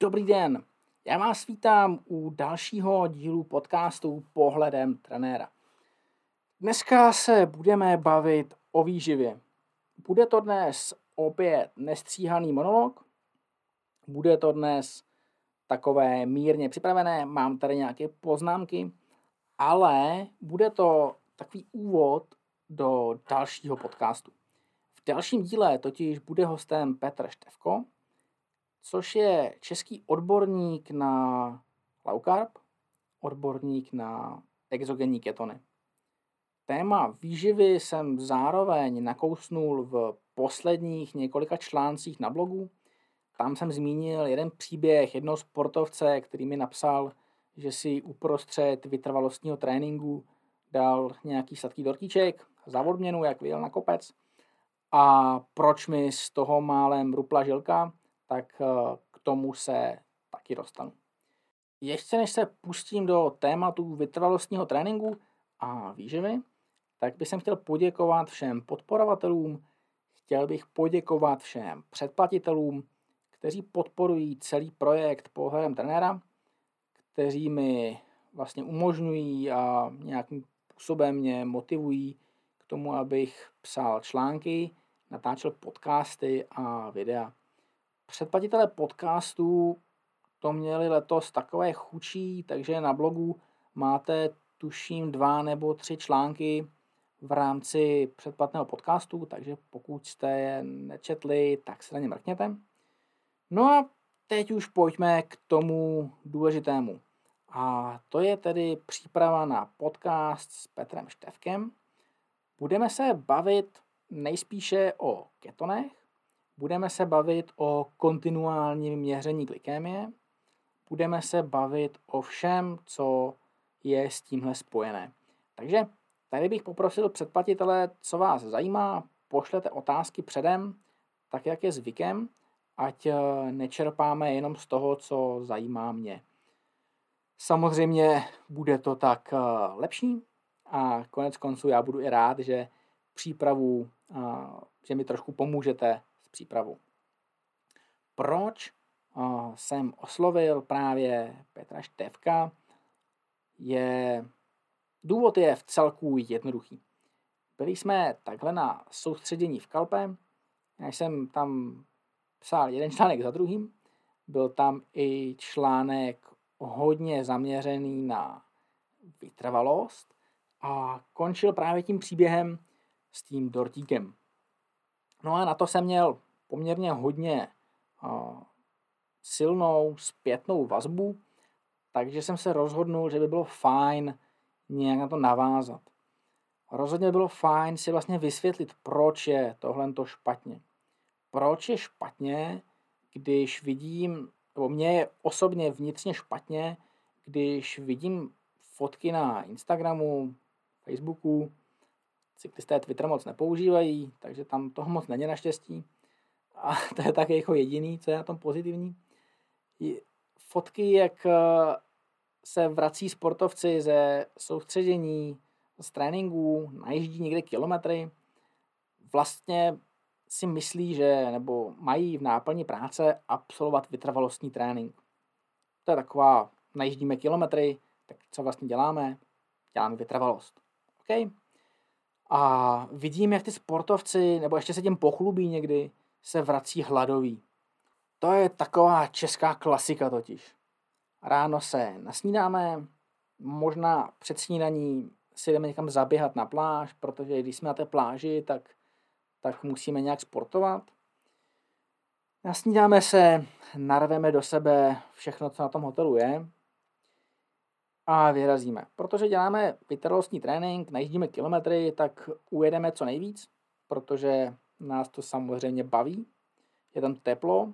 Dobrý den, já vás vítám u dalšího dílu podcastu Pohledem trenéra. Dneska se budeme bavit o výživě. Bude to dnes opět nestříhaný monolog, bude to dnes takové mírně připravené, mám tady nějaké poznámky, ale bude to takový úvod do dalšího podcastu. V dalším díle totiž bude hostem Petr Števko, což je český odborník na low carb, odborník na exogenní ketony. Téma výživy jsem zároveň nakousnul v posledních několika článcích na blogu. Tam jsem zmínil jeden příběh jednoho sportovce, který mi napsal, že si uprostřed vytrvalostního tréninku dal nějaký sladký dortíček za odměnu, jak vyjel na kopec. A proč mi z toho málem rupla žilka, tak eh, k tomu se taky dostanu. Ještě než se pustím do tématu vytrvalostního tréninku a výživy, tak bych chtěl poděkovat všem podporovatelům, chtěl bych poděkovat všem předplatitelům, kteří podporují celý projekt pohledem trenéra, kteří mi vlastně umožňují a nějakým způsobem mě motivují k tomu, abych psal články, natáčel podcasty a videa. Předplatitelé podcastů to měli letos takové chučí, takže na blogu máte tuším dva nebo tři články v rámci předplatného podcastu, takže pokud jste je nečetli, tak se na ně mrkněte. No a teď už pojďme k tomu důležitému. A to je tedy příprava na podcast s Petrem Števkem. Budeme se bavit nejspíše o ketonech, budeme se bavit o kontinuálním měření glykémie, budeme se bavit o všem, co je s tímhle spojené. Takže tady bych poprosil předplatitele, co vás zajímá, pošlete otázky předem, tak jak je zvykem, ať eh, nečerpáme jenom z toho, co zajímá mě. Samozřejmě bude to tak eh, lepší a konec konců já budu i rád, že přípravu, eh, že mi trošku pomůžete s přípravou. Proč jsem oslovil právě Petra Števka, je, důvod je v celku jednoduchý. Byli jsme takhle na soustředění v Kalpe, já jsem tam psal jeden článek za druhým, byl tam i článek hodně zaměřený na vytrvalost a končil právě tím příběhem s tím dortíkem. No a na to jsem měl poměrně hodně silnou zpětnou vazbu, takže jsem se rozhodnul, že by bylo fajn nějak na to navázat. Rozhodně bylo fajn si vlastně vysvětlit, proč je tohle to špatně. Proč je špatně, když vidím, nebo mě je osobně vnitřně špatně, když vidím fotky na Instagramu, Facebooku, cyklisté Twitter moc nepoužívají, takže tam toho moc není naštěstí. A to je také jako jediný, co je na tom pozitivní. Fotky, jak eh, se vrací sportovci ze soustředění, z tréninků, najíždí někde kilometry, vlastně si myslí, že nebo mají v náplni práce absolvovat vytrvalostní trénink. To je taková, najíždíme kilometry, tak co vlastně děláme? Děláme vytrvalost. OK? A vidím, jak ty sportovci, nebo ještě se tím pochlubí někdy, se vrací hladoví. To je taková česká klasika totiž. Ráno se nasnídáme, možná před snídaní si jdeme někam zaběhat na pláž, protože když jsme na té pláži, tak, tak musíme nějak sportovat. Nasnídáme se, narveme do sebe všechno, co na tom hotelu je a vyrazíme. Protože děláme vytrvalostní trénink, najíždíme kilometry, tak ujedeme co nejvíc, protože nás to samozřejmě baví. Je tam teplo,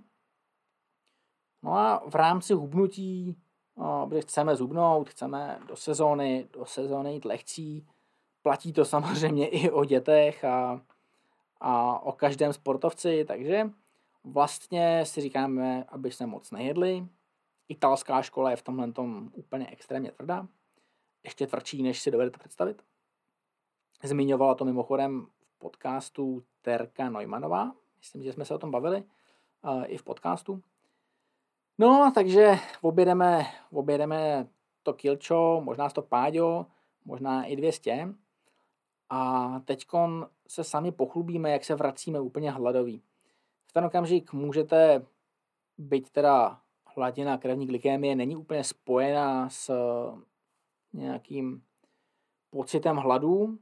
No a v rámci hubnutí, protože chceme zubnout, chceme do sezóny, do sezóny jít lehcí, platí to samozřejmě i o dětech a, a o každém sportovci, takže vlastně si říkáme, aby se moc nejedli. Italská škola je v tomhle tom úplně extrémně tvrdá, ještě tvrdší, než si dovedete představit. Zmiňovala to mimochodem v podcastu Terka Neumannová, myslím, že jsme se o tom bavili, i v podcastu. No, takže objedeme, objedeme to kilčo, možná to páďo, možná i 200. A teď se sami pochlubíme, jak se vracíme úplně hladoví. V ten okamžik můžete, byť teda hladina krevní glykémie není úplně spojená s nějakým pocitem hladu,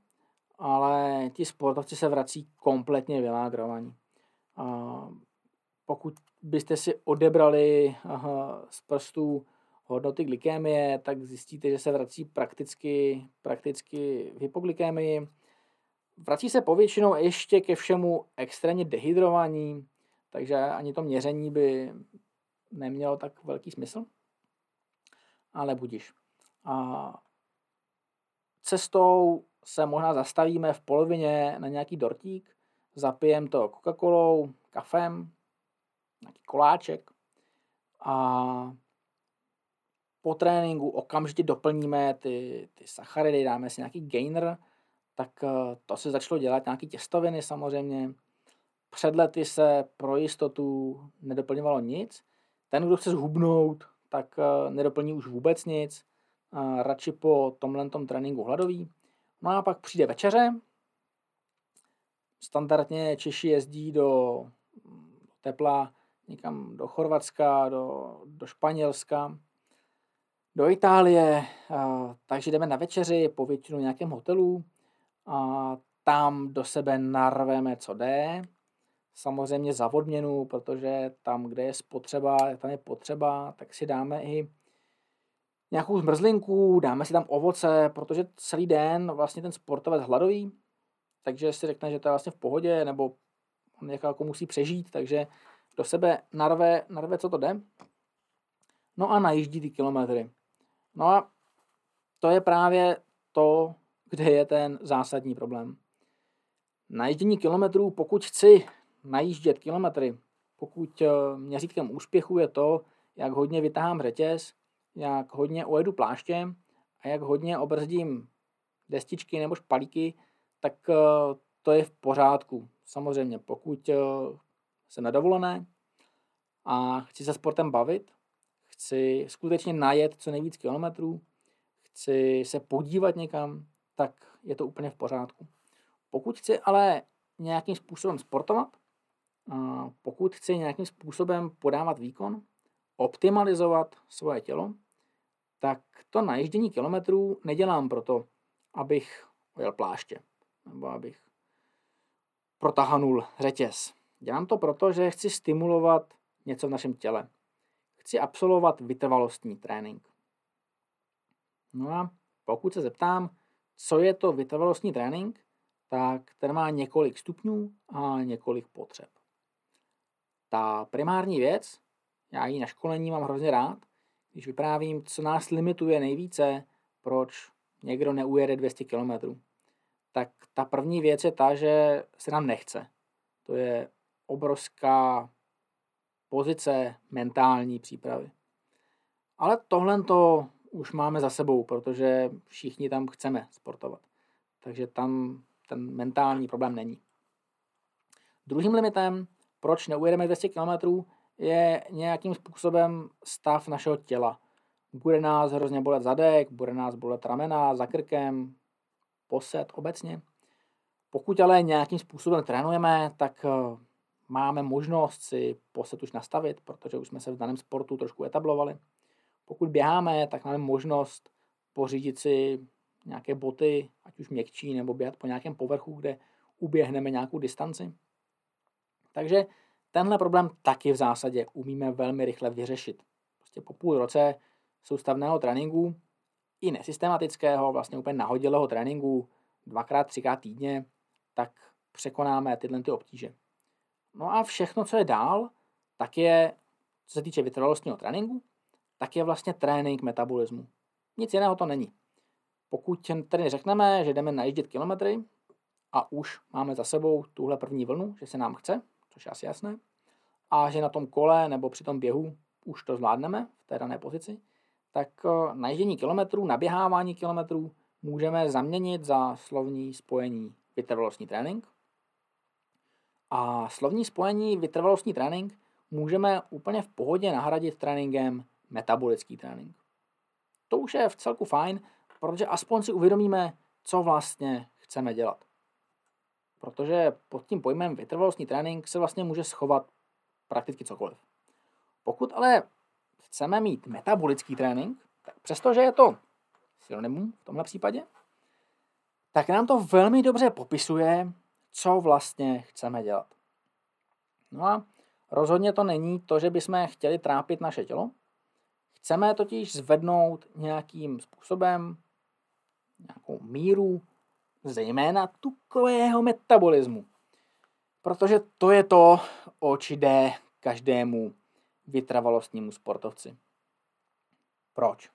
ale ti sportovci se vrací kompletně vylágrovaní. Pokud byste si odebrali z prstů hodnoty glykémie, tak zjistíte, že se vrací prakticky, prakticky v hypoglykémii. Vrací se povětšinou ještě ke všemu extrémně dehydrovaní, takže ani to měření by nemělo tak velký smysl. Ale budíš. A cestou se možná zastavíme v polovině na nějaký dortík, zapijem to Coca-Colou, kafem, nějaký koláček a po tréninku okamžitě doplníme ty, ty sacharidy, dáme si nějaký gainer, tak eh, to se začalo dělat, nějaký těstoviny samozřejmě. Před lety se pro jistotu nedoplňovalo nic. Ten, kdo chce zhubnout, tak eh, nedoplní už vůbec nic. Radši po tomhle tom tréninku hladový. No a pak přijde večeře. Standardně Češi jezdí do tepla někam do Chorvatska, do, do Španělska, do Itálie, a, takže jdeme na večeři po většinu nějakém hotelu a tam do sebe narveme, co jde. Samozřejmě za odměnu, protože tam, kde je spotřeba, tam je potřeba, tak si dáme i nějakou zmrzlinku, dáme si tam ovoce, protože celý den vlastně ten sportovec hladový, takže si řekne, že to je vlastně v pohodě, nebo on jako musí přežít, takže do sebe narve, narve co to jde. No a najíždí ty kilometry. No a to je právě to, kde je ten zásadní problém. Najíždění kilometrů, pokud chci najíždět kilometry, pokud eh, měřítkem úspěchu je to, jak hodně vytahám řetěz, jak hodně ojedu pláštěm a jak hodně obrzdím destičky nebo špalíky, tak eh, to je v pořádku. Samozřejmě, pokud eh, jsem na dovolené a chci se sportem bavit, chci skutečně najet co nejvíc kilometrů, chci se podívat někam, tak je to úplně v pořádku. Pokud chci ale nějakým způsobem sportovat, pokud chci nějakým způsobem podávat výkon, optimalizovat svoje tělo, tak to najíždění kilometrů nedělám proto, abych ojel pláště, nebo abych protahanul řetěz. Dělám to proto, že chci stimulovat něco v našem těle. Chci absolvovat vytrvalostní trénink. No a pokud se zeptám, co je to vytrvalostní trénink, tak ten má několik stupňů a několik potřeb. Ta primární věc, já ji na školení mám hrozně rád, když vyprávím, co nás limituje nejvíce, proč někdo neujede 200 km, tak ta první věc je ta, že se nám nechce. To je obrovská pozice mentální přípravy. Ale tohle to už máme za sebou, protože všichni tam chceme sportovat. Takže tam ten mentální problém není. Druhým limitem, proč neujedeme 200 km, je nějakým způsobem stav našeho těla. Bude nás hrozně bolet zadek, bude nás bolet ramena, za krkem, posed obecně. Pokud ale nějakým způsobem trénujeme, tak eh, máme možnost si posed už nastavit, protože už jsme se v daném sportu trošku etablovali. Pokud běháme, tak máme možnost pořídit si nějaké boty, ať už měkčí, nebo běhat po nějakém povrchu, kde uběhneme nějakou distanci. Takže tenhle problém taky v zásadě umíme velmi rychle vyřešit. Prostě po půl roce soustavného tréninku, i nesystematického, vlastně úplně nahodilého tréninku, dvakrát, třikrát týdně, tak překonáme tyhle ty obtíže. No a všechno, co je dál, tak je, co se týče vytrvalostního tréninku, tak je vlastně trénink metabolismu. Nic jiného to není. Pokud tedy řekneme, že jdeme najíždět kilometry a už máme za sebou tuhle první vlnu, že se nám chce, což je asi jasné, a že na tom kole nebo při tom běhu už to zvládneme v té dané pozici, tak eh, najíždění kilometrů, naběhávání kilometrů můžeme zaměnit za slovní spojení vytrvalostní trénink. A slovní spojení vytrvalostní trénink můžeme úplně v pohodě nahradit tréninkem metabolický trénink. To už je v celku fajn, protože aspoň si uvědomíme, co vlastně chceme dělat. Protože pod tím pojmem vytrvalostní trénink se vlastně může schovat prakticky cokoliv. Pokud ale chceme mít metabolický trénink, tak přestože je to synonymum v tomhle případě, tak nám to velmi dobře popisuje, co vlastně chceme dělat. No a rozhodně to není to, že bychom chtěli trápit naše tělo. Chceme totiž zvednout nějakým způsobem nějakou míru, zejména tukového metabolismu. Protože to je to, oč jde každému vytrvalostnímu sportovci. Proč?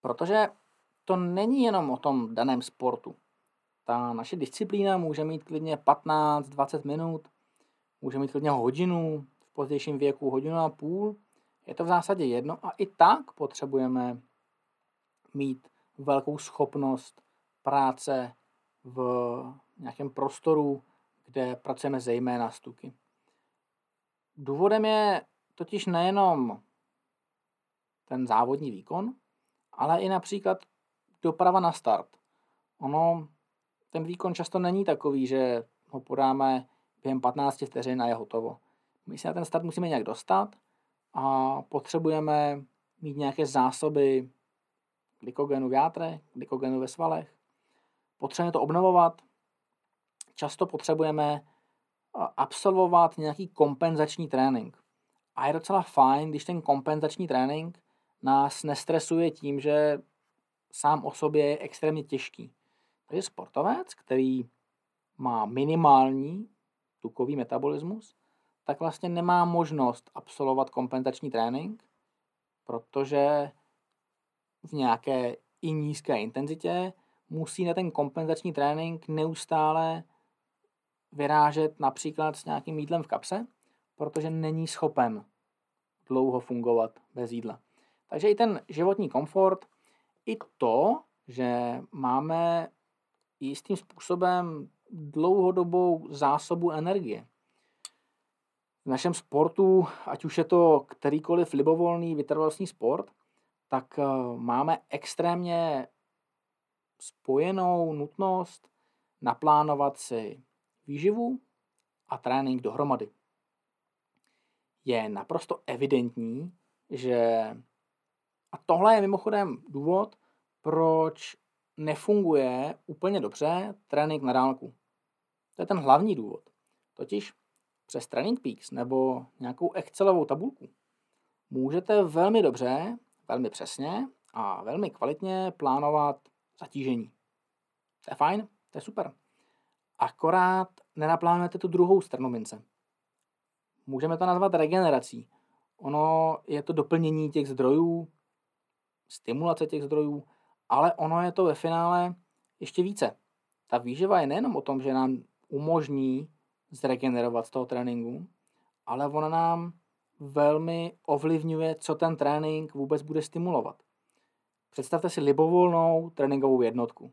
Protože to není jenom o tom daném sportu. Ta naše disciplína může mít klidně 15-20 minut, může mít klidně hodinu, v pozdějším věku hodinu a půl. Je to v zásadě jedno a i tak potřebujeme mít velkou schopnost práce v nějakém prostoru, kde pracujeme zejména s tuky. Důvodem je totiž nejenom ten závodní výkon, ale i například doprava na start. Ono, ten výkon často není takový, že ho podáme během 15 vteřin a je hotovo. My se na ten start musíme nějak dostat a potřebujeme mít nějaké zásoby glykogenu v játre, glykogenu ve svalech. Potřebujeme to obnovovat. Často potřebujeme absolvovat nějaký kompenzační trénink. A je docela fajn, když ten kompenzační trénink nás nestresuje tím, že sám o sobě je extrémně těžký. Takže sportovec, který má minimální tukový metabolismus, tak vlastně nemá možnost absolvovat kompenzační trénink, protože v nějaké i nízké intenzitě musí na ten kompenzační trénink neustále vyrážet například s nějakým jídlem v kapse, protože není schopen dlouho fungovat bez jídla. Takže i ten životní komfort, i to, že máme jistým způsobem dlouhodobou zásobu energie. V našem sportu, ať už je to kterýkoliv libovolný vytrvalostní sport, tak eh, máme extrémně spojenou nutnost naplánovat si výživu a trénink dohromady. Je naprosto evidentní, že a tohle je mimochodem důvod, proč nefunguje úplně dobře trénink na dálku. To je ten hlavní důvod. Totiž přes Training Peaks nebo nějakou Excelovou tabulku můžete velmi dobře, velmi přesně a velmi kvalitně plánovat zatížení. To je fajn, to je super. Akorát nenaplánujete tu druhou stranu mince. Můžeme to nazvat regenerací. Ono je to doplnění těch zdrojů, stimulace těch zdrojů, ale ono je to ve finále ještě více. Ta výživa je nejenom o tom, že nám umožní zregenerovat z toho tréninku, ale ona nám velmi ovlivňuje, co ten trénink vůbec bude stimulovat. Představte si libovolnou tréninkovou jednotku.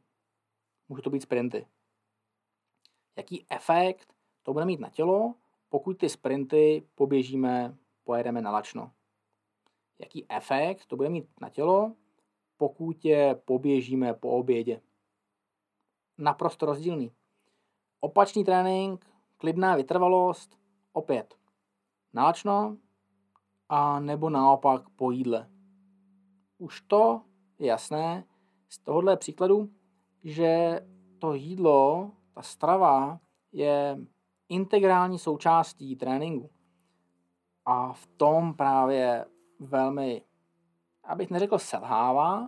Může to být sprinty. Jaký efekt to bude mít na tělo, pokud ty sprinty poběžíme, pojedeme na lačno? Jaký efekt to bude mít na tělo, pokud je poběžíme po obědě? Naprosto rozdílný. Opačný trénink, klidná vytrvalost, opět nálačno a nebo naopak po jídle. Už to jasné z tohohle příkladu, že to jídlo, ta strava je integrální součástí tréninku. A v tom právě velmi, abych neřekl selhává,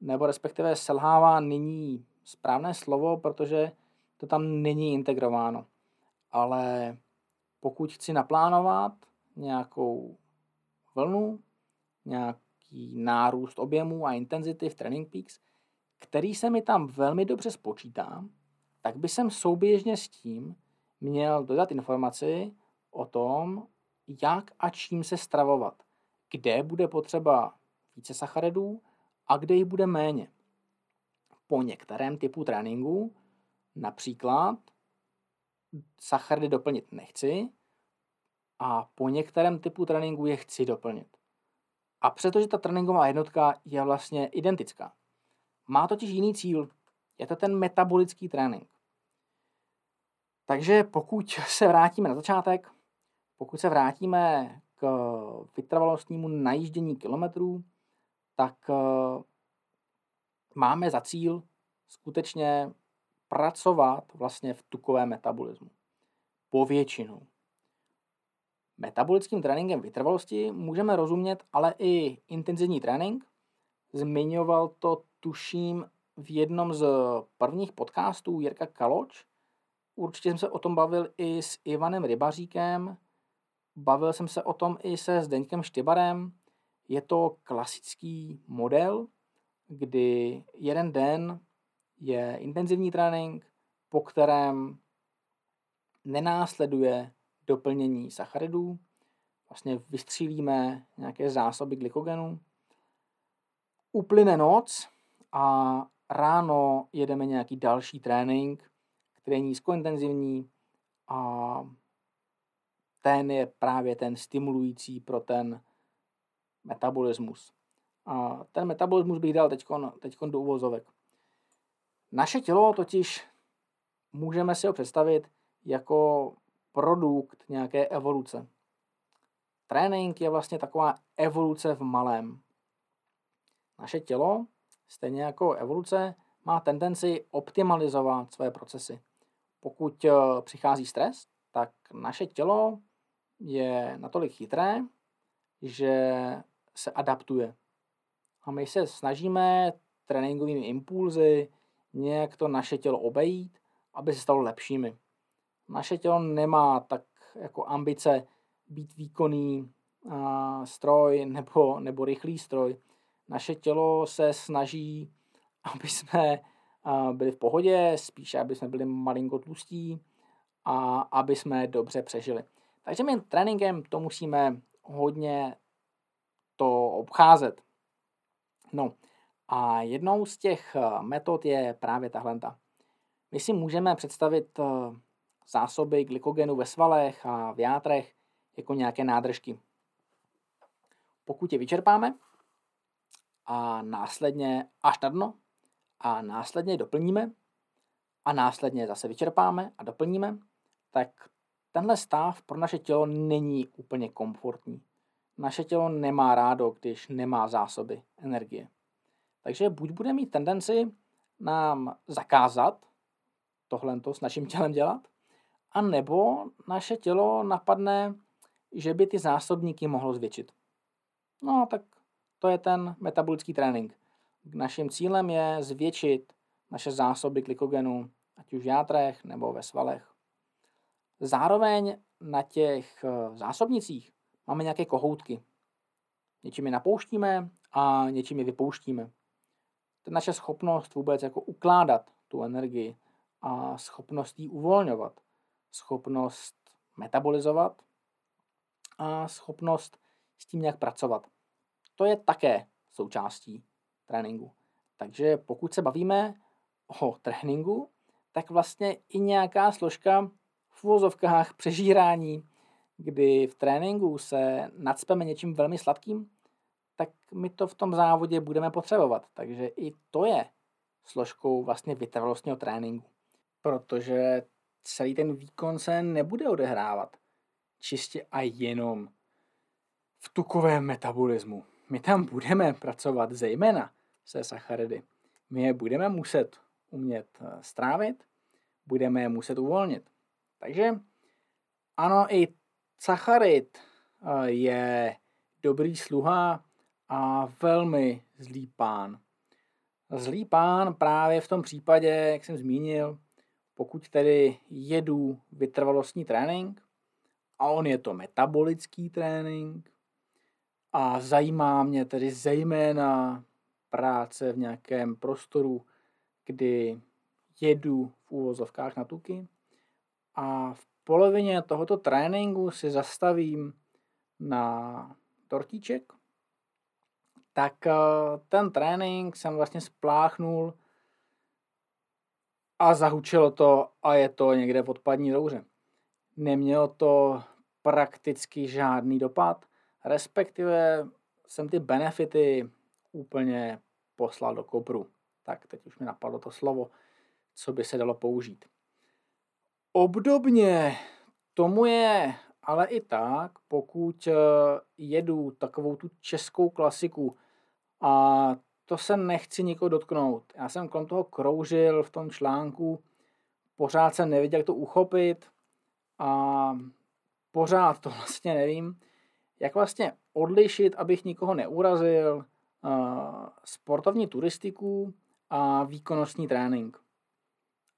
nebo respektive selhává není správné slovo, protože to tam není integrováno. Ale pokud chci naplánovat nějakou vlnu, nějaký nárůst objemu a intenzity v Training Peaks, který se mi tam velmi dobře spočítá, tak by jsem souběžně s tím měl dodat informaci o tom, jak a čím se stravovat, kde bude potřeba více sacharidů a kde jich bude méně. Po některém typu tréninku například sacharidy doplnit nechci, a po některém typu tréninku je chci doplnit. A přestože ta tréninková jednotka je vlastně identická. Má totiž jiný cíl. Je to ten metabolický trénink. Takže pokud se vrátíme na začátek, pokud se vrátíme k vytrvalostnímu najíždění kilometrů, tak eh, máme za cíl skutečně pracovat vlastně v tukovém metabolismu. Povětšinou. Metabolickým tréninkem vytrvalosti můžeme rozumět ale i intenzivní trénink. Zmiňoval to, tuším, v jednom z prvních podcastů Jirka Kaloč. Určitě jsem se o tom bavil i s Ivanem Rybaříkem, bavil jsem se o tom i se Zdeňkem Štybarem. Je to klasický model, kdy jeden den je intenzivní trénink, po kterém nenásleduje doplnění sacharidů. Vlastně vystřílíme nějaké zásoby glykogenu. Uplyne noc a ráno jedeme nějaký další trénink, který je nízkointenzivní a ten je právě ten stimulující pro ten metabolismus. A ten metabolismus bych dal teď do uvozovek. Naše tělo totiž můžeme si ho představit jako produkt nějaké evoluce. Trénink je vlastně taková evoluce v malém. Naše tělo, stejně jako evoluce, má tendenci optimalizovat své procesy. Pokud eh, přichází stres, tak naše tělo je natolik chytré, že se adaptuje. A my se snažíme tréninkovými impulzy nějak to naše tělo obejít, aby se stalo lepšími. Naše tělo nemá tak jako ambice být výkonný uh, stroj nebo, nebo rychlý stroj. Naše tělo se snaží, aby jsme uh, byli v pohodě, spíše aby jsme byli malinko tlustí a aby jsme dobře přežili. Takže my tréninkem to musíme hodně to obcházet. No a jednou z těch eh, metod je právě tahle. My si můžeme představit zásoby glykogenu ve svalech a v játrech jako nějaké nádržky. Pokud je vyčerpáme a následně až na dno a následně doplníme a následně zase vyčerpáme a doplníme, tak tenhle stav pro naše tělo není úplně komfortní. Naše tělo nemá rádo, když nemá zásoby energie. Takže buď bude mít tendenci nám zakázat tohle s naším tělem dělat, a nebo naše tělo napadne, že by ty zásobníky mohlo zvětšit. No tak to je ten metabolický trénink. Naším cílem je zvětšit naše zásoby glykogenu, ať už v játrech nebo ve svalech. Zároveň na těch eh, zásobnicích máme nějaké kohoutky. Něčím je napouštíme a něčím je vypouštíme. To je naše schopnost vůbec jako ukládat tu energii a schopnost ji uvolňovat. Schopnost metabolizovat a schopnost s tím nějak pracovat. To je také součástí tréninku. Takže pokud se bavíme o tréninku, tak vlastně i nějaká složka v uvozovkách přežírání, kdy v tréninku se nadspeme něčím velmi sladkým, tak my to v tom závodě budeme potřebovat. Takže i to je složkou vlastně vytrvalostního tréninku. Protože celý ten výkon se nebude odehrávat čistě a jenom v tukovém metabolismu. My tam budeme pracovat zejména se sacharidy. My je budeme muset umět eh, strávit, budeme je muset uvolnit. Takže ano, i sacharid eh, je dobrý sluha a velmi zlý pán. Zlý pán právě v tom případě, jak jsem zmínil, pokud tedy jedu vytrvalostní trénink, a on je to metabolický trénink, a zajímá mě tedy zejména práce v nějakém prostoru, kdy jedu v úvozovkách na tuky a v polovině tohoto tréninku si zastavím na tortíček, tak eh, ten trénink jsem vlastně spláchnul a zahučilo to a je to někde v odpadní rouře. Nemělo to prakticky žádný dopad, respektive jsem ty benefity úplně poslal do kopru. Tak teď už mi napadlo to slovo, co by se dalo použít. Obdobně tomu je ale i tak, pokud jedu takovou tu českou klasiku a to se nechci nikoho dotknout. Já jsem kolem toho kroužil v tom článku, pořád jsem nevěděl, jak to uchopit a pořád to vlastně nevím, jak vlastně odlišit, abych nikoho neurazil, uh, sportovní turistiku a výkonnostní trénink.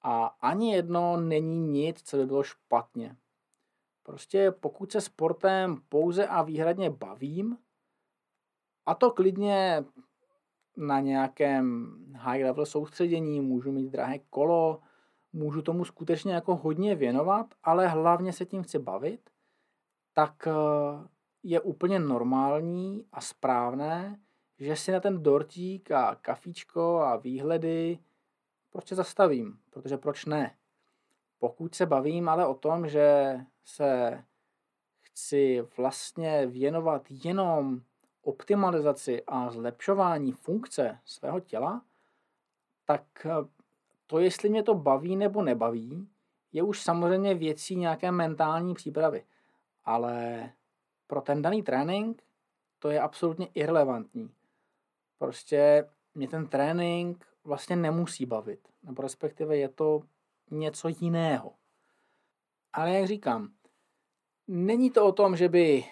A ani jedno není nic, co by bylo špatně. Prostě pokud se sportem pouze a výhradně bavím, a to klidně na nějakém high level soustředění, můžu mít drahé kolo, můžu tomu skutečně jako hodně věnovat, ale hlavně se tím chci bavit, tak eh, je úplně normální a správné, že si na ten dortík a kafíčko a výhledy prostě zastavím, protože proč ne? Pokud se bavím ale o tom, že se chci vlastně věnovat jenom optimalizaci a zlepšování funkce svého těla, tak eh, to, jestli mě to baví nebo nebaví, je už samozřejmě věcí nějaké mentální přípravy. Ale pro ten daný trénink to je absolutně irrelevantní. Prostě mě ten trénink vlastně nemusí bavit. Nebo respektive je to něco jiného. Ale jak říkám, není to o tom, že by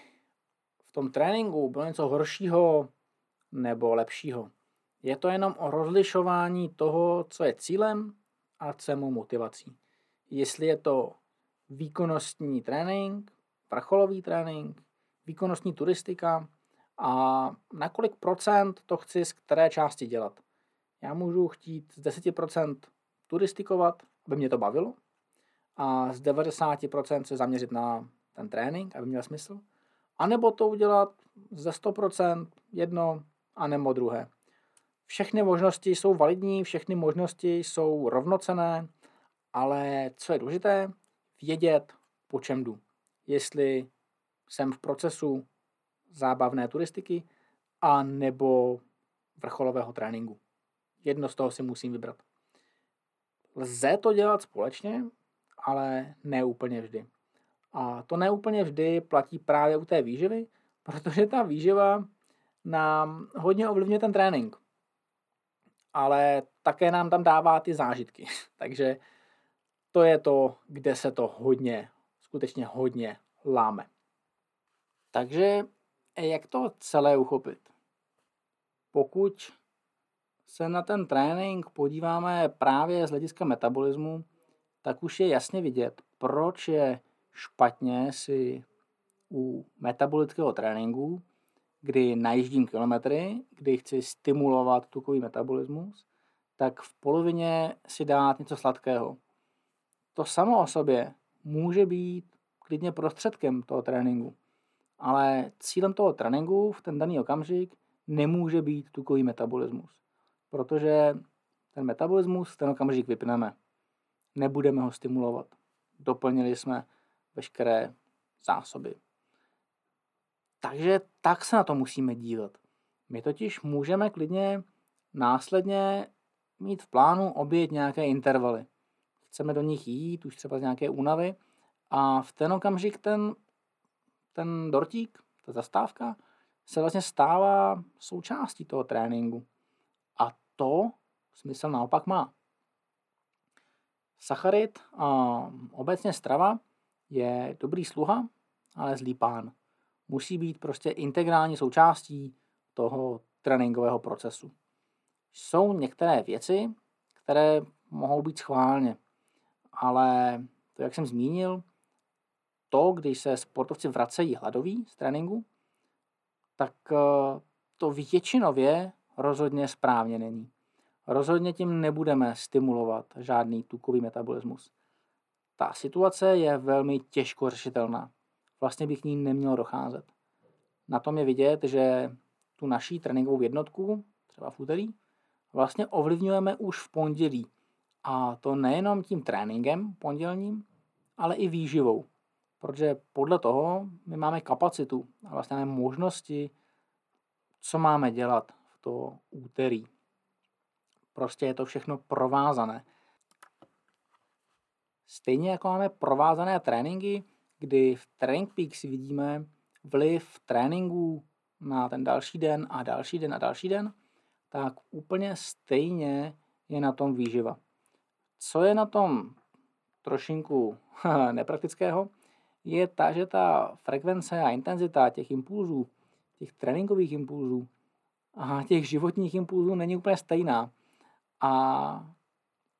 tom tréninku bylo něco horšího nebo lepšího. Je to jenom o rozlišování toho, co je cílem a co je mou motivací. Jestli je to výkonnostní trénink, vrcholový trénink, výkonnostní turistika a na kolik procent to chci z které části dělat. Já můžu chtít z 10% turistikovat, aby mě to bavilo, a z 90% se zaměřit na ten trénink, aby měl smysl, a nebo to udělat ze 100% jedno, a nebo druhé. Všechny možnosti jsou validní, všechny možnosti jsou rovnocené, ale co je důležité, vědět, po čem jdu. Jestli jsem v procesu zábavné turistiky a nebo vrcholového tréninku. Jedno z toho si musím vybrat. Lze to dělat společně, ale ne úplně vždy. A to ne úplně vždy platí právě u té výživy, protože ta výživa nám hodně ovlivňuje ten trénink. Ale také nám tam dává ty zážitky. Takže to je to, kde se to hodně, skutečně hodně láme. Takže jak to celé uchopit? Pokud se na ten trénink podíváme právě z hlediska metabolismu, tak už je jasně vidět, proč je špatně si u metabolického tréninku, kdy najíždím kilometry, kdy chci stimulovat tukový metabolismus, tak v polovině si dát něco sladkého. To samo o sobě může být klidně prostředkem toho tréninku, ale cílem toho tréninku v ten daný okamžik nemůže být tukový metabolismus, protože ten metabolismus ten okamžik vypneme. Nebudeme ho stimulovat. Doplnili jsme veškeré zásoby. Takže tak se na to musíme dívat. My totiž můžeme klidně následně mít v plánu obět nějaké intervaly. Chceme do nich jít, už třeba z nějaké únavy a v ten okamžik ten, ten dortík, ta zastávka, se vlastně stává součástí toho tréninku. A to smysl naopak má. Sacharid a obecně strava je dobrý sluha, ale zlý pán. Musí být prostě integrální součástí toho tréninkového procesu. Jsou některé věci, které mohou být schválně, ale to, jak jsem zmínil, to, když se sportovci vracejí hladoví z tréninku, tak eh, to většinově rozhodně správně není. Rozhodně tím nebudeme stimulovat žádný tukový metabolismus. Ta situace je velmi těžko řešitelná. Vlastně bych k ní neměl docházet. Na tom je vidět, že tu naší tréninkovou jednotku, třeba v úterý, vlastně ovlivňujeme už v pondělí. A to nejenom tím tréninkem pondělním, ale i výživou. protože podle toho my máme kapacitu a vlastně máme možnosti, co máme dělat v to úterý. Prostě je to všechno provázané. Stejně jako máme provázané tréninky, kdy v Training Peaks vidíme vliv tréninků na ten další den a další den a další den, tak úplně stejně je na tom výživa. Co je na tom trošinku nepraktického, je ta, že ta frekvence a intenzita těch impulzů, těch tréninkových impulzů a těch životních impulzů není úplně stejná. A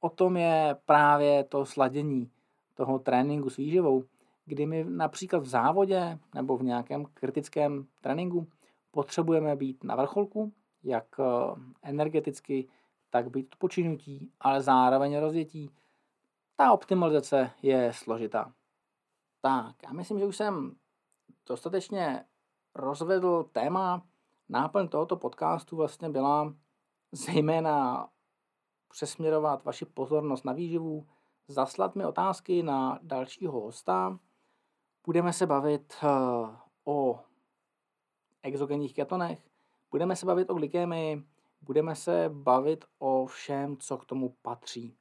o tom je právě to sladění toho tréninku s výživou, kdy my například v závodě nebo v nějakém kritickém tréninku potřebujeme být na vrcholku, jak eh, energeticky, tak být odpočinutí, ale zároveň rozjetí. Ta optimalizace je složitá. Tak, já myslím, že už jsem dostatečně rozvedl téma. Náplň tohoto podcastu vlastně byla zejména přesměrovat vaši pozornost na výživu, zaslat mi otázky na dalšího hosta. Budeme se bavit eh, o exogenních ketonech, budeme se bavit o glykémii, budeme se bavit o všem, co k tomu patří.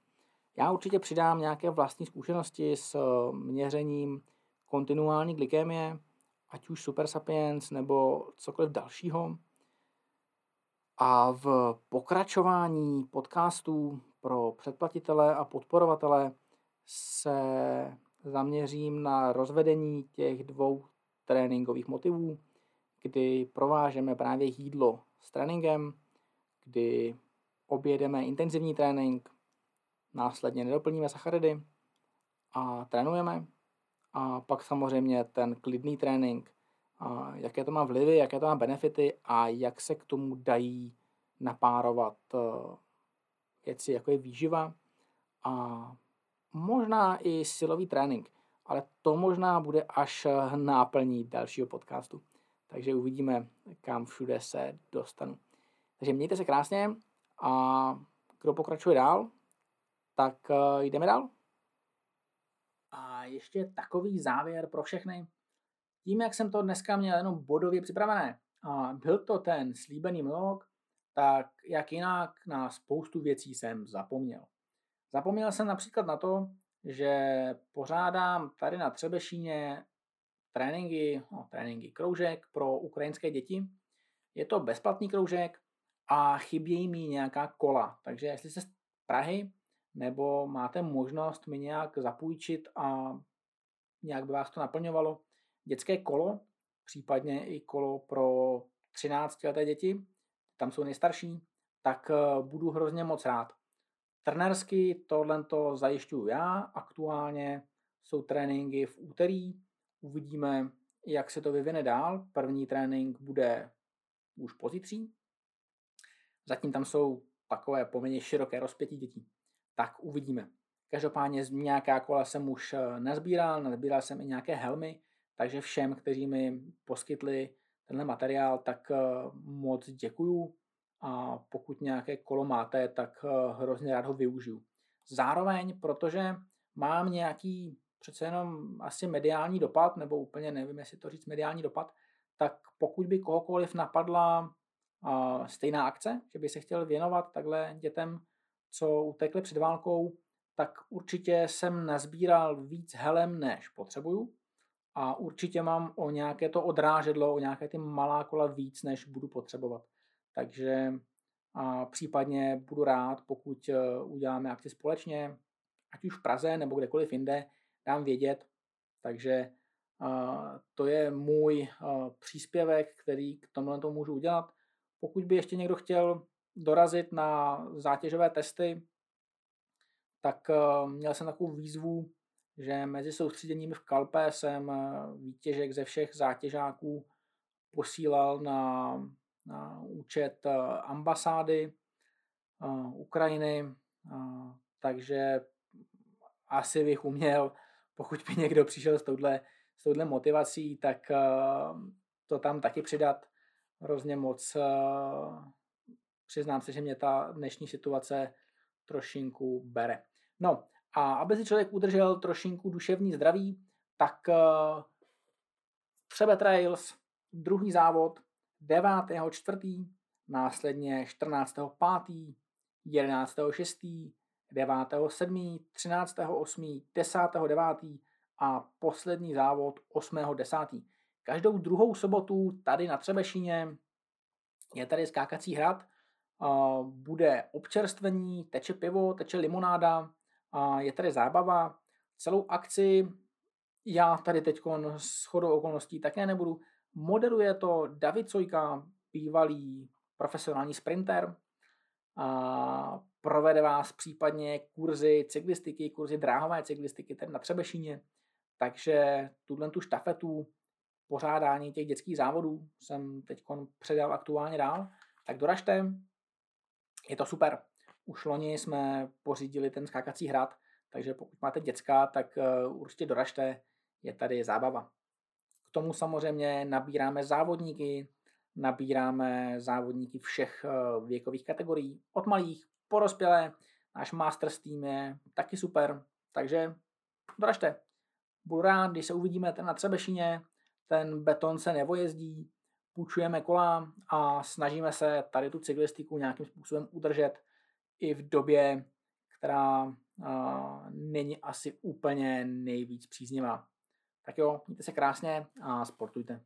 Já určitě přidám nějaké vlastní zkušenosti s eh, měřením kontinuální glykémie, ať už Super Sapiens nebo cokoliv dalšího. A v pokračování podcastů pro předplatitele a podporovatele se zaměřím na rozvedení těch dvou tréninkových motivů, kdy provážeme právě jídlo s tréninkem, kdy objedeme intenzivní trénink, následně nedoplníme sacharidy a trénujeme. A pak samozřejmě ten klidný trénink, jaké to má vlivy, jaké to má benefity a jak se k tomu dají napárovat eh, věci, jako je výživa a možná i silový trénink. Ale to možná bude až náplní dalšího podcastu. Takže uvidíme, kam všude se dostanu. Takže mějte se krásně a kdo pokračuje dál, tak uh, jdeme dál. A ještě takový závěr pro všechny. Tím, jak jsem to dneska měl jenom bodově připravené, a byl to ten slíbený monolog, tak jak jinak na spoustu věcí jsem zapomněl. Zapomněl jsem například na to, že pořádám tady na Třebešíně tréninky, no, tréninky kroužek pro ukrajinské děti. Je to bezplatný kroužek a chybějí mi nějaká kola. Takže jestli jste z Prahy nebo máte možnost mi nějak zapůjčit a nějak by vás to naplňovalo, dětské kolo, případně i kolo pro 13 leté děti, tam jsou nejstarší, tak eh, budu hrozně moc rád. Trenersky tohle to zajišťuju já, aktuálně jsou tréninky v úterý, uvidíme, jak se to vyvine dál. První trénink bude už pozítří, zatím tam jsou takové poměrně široké rozpětí dětí. Tak uvidíme. Každopádně nějaká kola jsem už eh, nazbíral, nazbíral jsem i nějaké helmy, takže všem, kteří mi poskytli tenhle materiál, tak eh, moc děkuju a pokud nějaké kolo máte, tak eh, hrozně rád ho využiju. Zároveň, protože mám nějaký přece jenom asi mediální dopad, nebo úplně nevím, jestli to říct mediální dopad, tak pokud by kohokoliv napadla uh, stejná akce, že by se chtěl věnovat takhle dětem, co utekly před válkou, tak určitě jsem nazbíral víc helem, než potřebuju. A určitě mám o nějaké to odrážedlo, o nějaké ty malá kola víc, než budu potřebovat. Takže a případně budu rád, pokud e, uděláme akci společně, ať už v Praze nebo kdekoliv jinde, dám vědět. Takže a, to je můj a, příspěvek, který k tomhle to můžu udělat. Pokud by ještě někdo chtěl dorazit na zátěžové testy, tak měl jsem takovou výzvu, že mezi soustředěními v Kalpe jsem výtěžek ze všech zátěžáků posílal na na účet eh, ambasády eh, Ukrajiny, eh, takže asi bych uměl, pokud by někdo přišel s touhle, s touhle motivací, tak to tam taky přidat hrozně moc. Přiznám se, že mě ta dnešní situace trošinku bere. No a aby si člověk udržel trošinku duševní zdraví, tak Třebe Trails, druhý závod 9. čtvrtý, následně 14. 5., 11. 6., 9. 7., 13. 8., 10. 9. a poslední závod 8. 10. Každou druhou sobotu tady na Třebešíně je tady skákací hrad, bude občerstvení, teče pivo, teče limonáda, je tady zábava. Celou akci já tady teď s chodou okolností také nebudu. Moderuje to David Sojka, bývalý profesionální sprinter. A provede vás případně kurzy cyklistiky, kurzy dráhové cyklistiky tady na Třebešíně. Takže tuhle tu štafetu pořádání těch dětských závodů jsem teď předal aktuálně dál. Tak doražte, je to super. Už loni jsme pořídili ten skákací hrad, takže pokud máte děcka, tak eh, určitě doražte, je tady zábava. K tomu samozřejmě nabíráme závodníky, nabíráme závodníky všech eh, věkových kategorií, od malých po rozpělé. Náš Masters tým je taky super, takže doražte. Budu rád, když se uvidíme ten na Třebešině, ten beton se nevojezdí, půjčujeme kola a snažíme se tady tu cyklistiku nějakým způsobem udržet i v době, která a, není asi úplně nejvíc příznivá. Tak jo, mějte se krásně a sportujte.